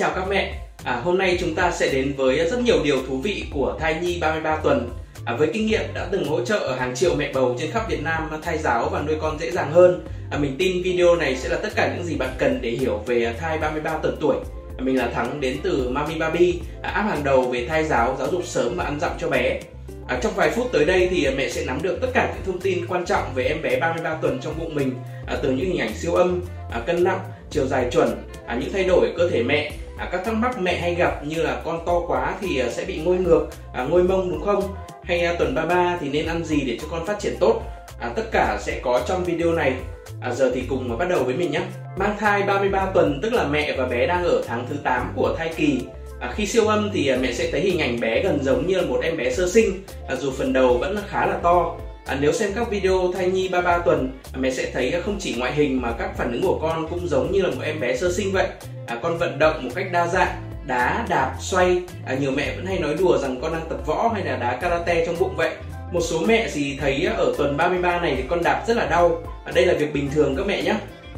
chào các mẹ. À, Hôm nay chúng ta sẽ đến với rất nhiều điều thú vị của thai nhi 33 tuần. À, Với kinh nghiệm đã từng hỗ trợ ở hàng triệu mẹ bầu trên khắp Việt Nam thai giáo và nuôi con dễ dàng hơn. À, Mình tin video này sẽ là tất cả những gì bạn cần để hiểu về thai 33 tuần tuổi. À, Mình là Thắng đến từ Mami Baby, à, app hàng đầu về thai giáo, giáo dục sớm và ăn dặm cho bé. À, trong vài phút tới đây thì mẹ sẽ nắm được tất cả những thông tin quan trọng về em bé 33 tuần trong bụng mình à, từ những hình ảnh siêu âm, à, cân nặng, chiều dài chuẩn, à, những thay đổi cơ thể mẹ, à, các thắc mắc mẹ hay gặp như là con to quá thì à, sẽ bị ngôi ngược, à, ngôi mông đúng không? Hay à, tuần 33 thì nên ăn gì để cho con phát triển tốt? À, tất cả sẽ có trong video này. À, giờ thì cùng bắt đầu với mình nhé. Mang thai 33 tuần tức là mẹ và bé đang ở tháng thứ 8 của thai kỳ À, khi siêu âm thì à, mẹ sẽ thấy hình ảnh bé gần giống như là một em bé sơ sinh à, dù phần đầu vẫn khá là to À, nếu xem các video thai nhi 33 tuần, à, mẹ sẽ thấy không chỉ ngoại hình mà các phản ứng của con cũng giống như là một em bé sơ sinh vậy. À, con vận động một cách đa dạng, đá, đạp, xoay. À, nhiều mẹ vẫn hay nói đùa rằng con đang tập võ hay là đá karate trong bụng vậy. Một số mẹ thì thấy ở tuần 33 này thì con đạp rất là đau. À, đây là việc bình thường các mẹ nhé.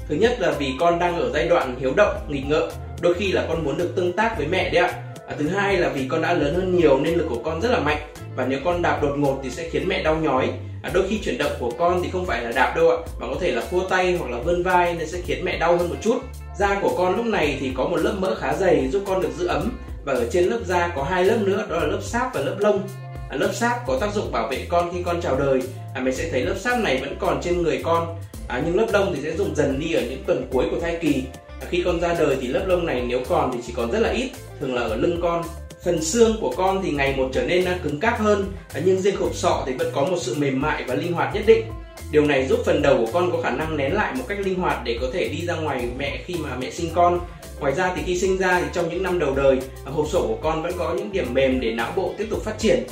Thứ nhất là vì con đang ở giai đoạn hiếu động, nghịch ngợm. Đôi khi là con muốn được tương tác với mẹ đấy ạ. À, thứ hai là vì con đã lớn hơn nhiều nên lực của con rất là mạnh và nếu con đạp đột ngột thì sẽ khiến mẹ đau nhói à, đôi khi chuyển động của con thì không phải là đạp đâu ạ mà có thể là khua tay hoặc là vươn vai nên sẽ khiến mẹ đau hơn một chút da của con lúc này thì có một lớp mỡ khá dày giúp con được giữ ấm. Và ở trên lớp da có hai lớp nữa đó là lớp sáp và lớp lông. À, lớp sáp có tác dụng bảo vệ con khi con chào đời. À, mình sẽ thấy lớp sáp này vẫn còn trên người con. À, nhưng lớp lông thì sẽ dùng dần đi ở những tuần cuối của thai kỳ. À, khi con ra đời thì lớp lông này nếu còn thì chỉ còn rất là ít thường là ở lưng con. Phần xương của con thì ngày một trở nên à, cứng cáp hơn. À, nhưng riêng hộp sọ thì vẫn có một sự mềm mại và linh hoạt nhất định điều này giúp phần đầu của con có khả năng nén lại một cách linh hoạt để có thể đi ra ngoài mẹ khi mà mẹ sinh con ngoài ra thì khi sinh ra thì trong những năm đầu đời hộp sọ của con vẫn có những điểm mềm để não bộ tiếp tục phát triển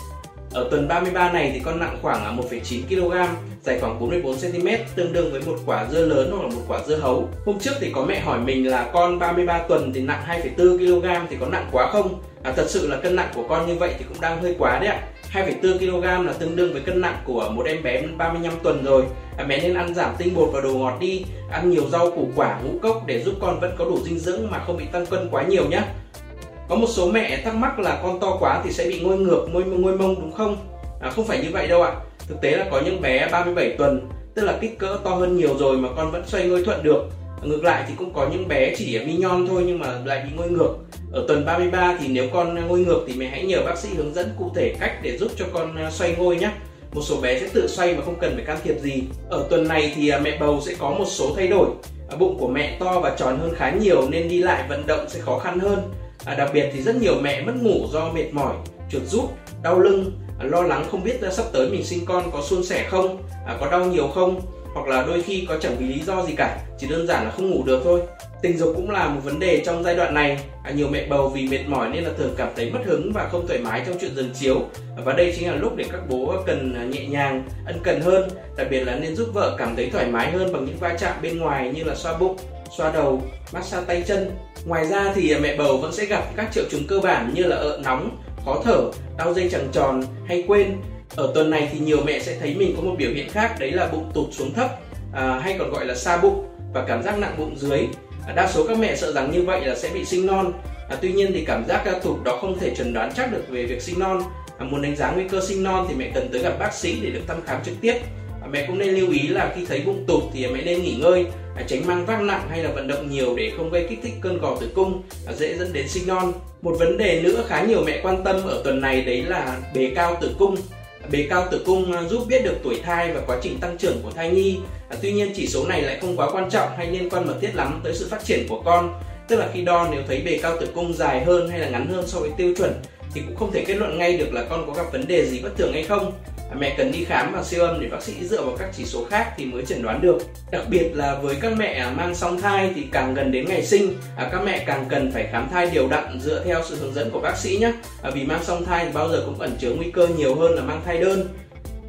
ở tuần 33 này thì con nặng khoảng à, 1,9 kg, dài khoảng 44 cm, tương đương với một quả dưa lớn hoặc là một quả dưa hấu. Hôm trước thì có mẹ hỏi mình là con 33 tuần thì nặng 2,4 kg thì có nặng quá không? À, thật sự là cân nặng của con như vậy thì cũng đang hơi quá đấy ạ. 2,4 kg là tương đương với cân nặng của một em bé 35 tuần rồi. À, mẹ nên ăn giảm tinh bột và đồ ngọt đi, ăn nhiều rau củ quả, ngũ cốc để giúp con vẫn có đủ dinh dưỡng mà không bị tăng cân quá nhiều nhé. Có một số mẹ thắc mắc là con to quá thì sẽ bị ngôi ngược, ngôi ngôi mông đúng không? À, không phải như vậy đâu ạ. Thực tế là có những bé 37 tuần, tức là kích cỡ to hơn nhiều rồi mà con vẫn xoay ngôi thuận được. Ngược lại thì cũng có những bé chỉ ở mi nhon thôi nhưng mà lại bị ngôi ngược. Ở tuần 33 thì nếu con ngôi ngược thì mẹ hãy nhờ bác sĩ hướng dẫn cụ thể cách để giúp cho con à, xoay ngôi nhé. Một số bé sẽ tự xoay mà không cần phải can thiệp gì. Ở tuần này thì à, mẹ bầu sẽ có một số thay đổi. À, bụng của mẹ to và tròn hơn khá nhiều nên đi lại vận động sẽ khó khăn hơn À, đặc biệt thì rất nhiều mẹ mất ngủ do mệt mỏi, chuột rút, đau lưng, à, lo lắng không biết sắp tới mình sinh con có suôn sẻ không, à, có đau nhiều không, hoặc là đôi khi có chẳng vì lý do gì cả, chỉ đơn giản là không ngủ được thôi. Tình dục cũng là một vấn đề trong giai đoạn này. À, nhiều mẹ bầu vì mệt mỏi nên là thường cảm thấy mất hứng và không thoải mái trong chuyện giường chiếu. À, và đây chính là lúc để các bố cần à, nhẹ nhàng, ân cần hơn, đặc biệt là nên giúp vợ cảm thấy thoải mái hơn bằng những va chạm bên ngoài như là xoa bụng, xoa đầu, massage tay chân. Ngoài ra thì à, mẹ bầu vẫn sẽ gặp các triệu chứng cơ bản như là ợ nóng, khó thở, đau dây chằng tròn hay quên. Ở tuần này thì nhiều mẹ sẽ thấy mình có một biểu hiện khác đấy là bụng tụt xuống thấp à, hay còn gọi là xa bụng và cảm giác nặng bụng dưới. À, đa số các mẹ sợ rằng như vậy là sẽ bị sinh non. À, tuy nhiên thì cảm giác tụt đó không thể chẩn đoán chắc được về việc sinh non. À, muốn đánh giá nguy cơ sinh non thì mẹ cần tới gặp bác sĩ để được thăm khám trực tiếp à, mẹ cũng nên lưu ý là khi thấy bụng tụt thì mẹ nên nghỉ ngơi à, tránh mang vác nặng hay là vận động nhiều để không gây kích thích cơn gò tử cung à, dễ dẫn đến sinh non một vấn đề nữa khá nhiều mẹ quan tâm ở tuần này đấy là bề cao tử cung bề cao tử cung à, giúp biết được tuổi thai và quá trình tăng trưởng của thai nhi. À, tuy nhiên chỉ số này lại không quá quan trọng hay liên quan mật thiết lắm tới sự phát triển của con. Tức là khi đo nếu thấy bề cao tử cung dài hơn hay là ngắn hơn so với tiêu chuẩn thì cũng không thể kết luận ngay được là con có gặp vấn đề gì bất thường hay không mẹ cần đi khám và siêu âm để bác sĩ dựa vào các chỉ số khác thì mới chẩn đoán được. Đặc biệt là với các mẹ mang song thai thì càng gần đến ngày sinh à, các mẹ càng cần phải khám thai đều đặn dựa theo sự hướng dẫn của bác sĩ nhé à, vì mang song thai thì bao giờ cũng ẩn chứa nguy cơ nhiều hơn là mang thai đơn.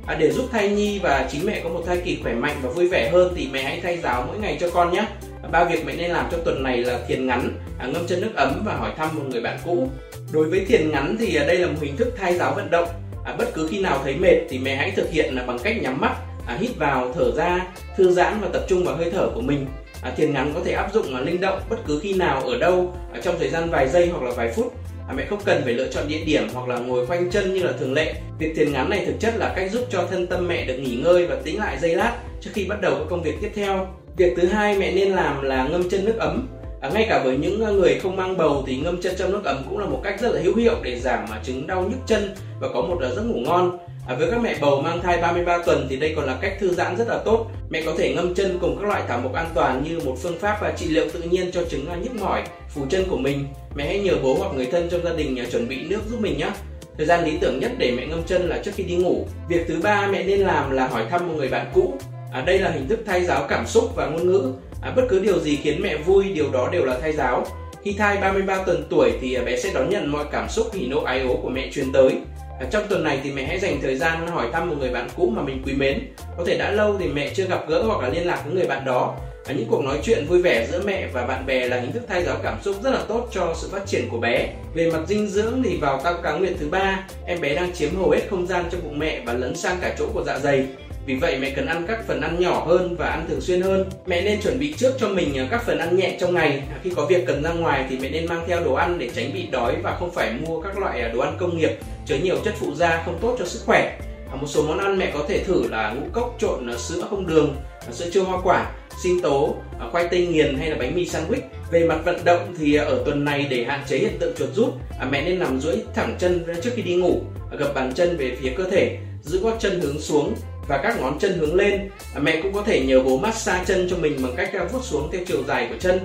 À, để giúp thai nhi và chính mẹ có một thai kỳ khỏe mạnh và vui vẻ hơn thì mẹ hãy thay giáo mỗi ngày cho con nhé à, ba việc mẹ nên làm cho tuần này là thiền ngắn ngâm chân nước ấm và hỏi thăm một người bạn cũ. Đối với thiền ngắn thì đây là một hình thức thay giáo vận động à, bất cứ khi nào thấy mệt thì mẹ hãy thực hiện là bằng cách nhắm mắt à, hít vào thở ra thư giãn và tập trung vào hơi thở của mình À, thiền ngắn có thể áp dụng à, linh động bất cứ khi nào ở đâu à, trong thời gian vài giây hoặc là vài phút. À, mẹ không cần phải lựa chọn địa điểm hoặc là ngồi khoanh chân như là thường lệ. Việc thiền ngắn này thực chất là cách giúp cho thân tâm mẹ được nghỉ ngơi và tĩnh lại giây lát trước khi bắt đầu các công việc tiếp theo. Việc thứ hai mẹ nên làm là ngâm chân nước ấm. À, ngay cả với những à, người không mang bầu thì ngâm chân trong nước ấm cũng là một cách rất là hữu hiệu để giảm à, chứng đau nhức chân và có một à, giấc ngủ ngon. À, với các mẹ bầu mang thai 33 tuần thì đây còn là cách thư giãn rất là tốt. Mẹ có thể ngâm chân cùng các loại thảo mộc an toàn như một phương pháp và trị liệu tự nhiên cho chứng nhức mỏi, phù chân của mình. Mẹ hãy nhờ bố hoặc người thân trong gia đình chuẩn bị nước giúp mình nhé. Thời gian lý tưởng nhất để mẹ ngâm chân là trước khi đi ngủ. Việc thứ ba mẹ nên làm là hỏi thăm một người bạn cũ. À, đây là hình thức thay giáo cảm xúc và ngôn ngữ. À, bất cứ điều gì khiến mẹ vui, điều đó đều là thay giáo. Khi thai 33 tuần tuổi thì à, bé sẽ đón nhận mọi cảm xúc hỉ nộ ái ố của mẹ truyền tới. À, trong tuần này thì mẹ hãy dành thời gian hỏi thăm một người bạn cũ mà mình quý mến. Có thể đã lâu thì mẹ chưa gặp gỡ hoặc là liên lạc với người bạn đó. À, những cuộc nói chuyện vui vẻ giữa mẹ và bạn bè là hình thức thay giáo cảm xúc rất là tốt cho sự phát triển của bé. Về mặt dinh dưỡng thì vào cao cá nguyệt thứ ba em bé đang chiếm hầu hết không gian trong bụng mẹ và lấn sang cả chỗ của dạ dày vì vậy mẹ cần ăn các phần ăn nhỏ hơn và ăn thường xuyên hơn. Mẹ nên chuẩn bị trước cho mình à, các phần ăn nhẹ trong ngày. À, khi có việc cần ra ngoài thì mẹ nên mang theo đồ ăn để tránh bị đói và không phải mua các loại à, đồ ăn công nghiệp chứa nhiều chất phụ gia không tốt cho sức khỏe. Một số món ăn mẹ có thể thử là ngũ cốc trộn sữa không đường, sữa chua hoa quả, sinh tố, khoai tây nghiền hay là bánh mì sandwich. Về mặt vận động thì ở tuần này để hạn chế hiện tượng chuột rút, mẹ nên nằm duỗi thẳng chân trước khi đi ngủ, gập bàn chân về phía cơ thể, giữ gót chân hướng xuống và các ngón chân hướng lên. À, mẹ cũng có thể nhờ bố massage chân cho mình bằng cách à, vuốt xuống theo chiều dài của chân.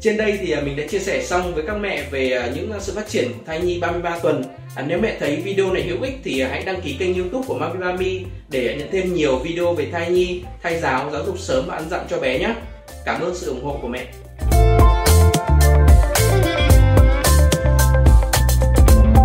Trên đây thì à, mình đã chia sẻ xong với các mẹ về những sự phát triển của thai nhi 33 tuần. Nếu mẹ thấy video này hữu ích thì hãy đăng ký kênh youtube của Mami Mami để nhận thêm nhiều video về thai nhi, thai giáo, giáo dục sớm và ăn dặm cho bé nhé. Cảm ơn sự ủng hộ của mẹ.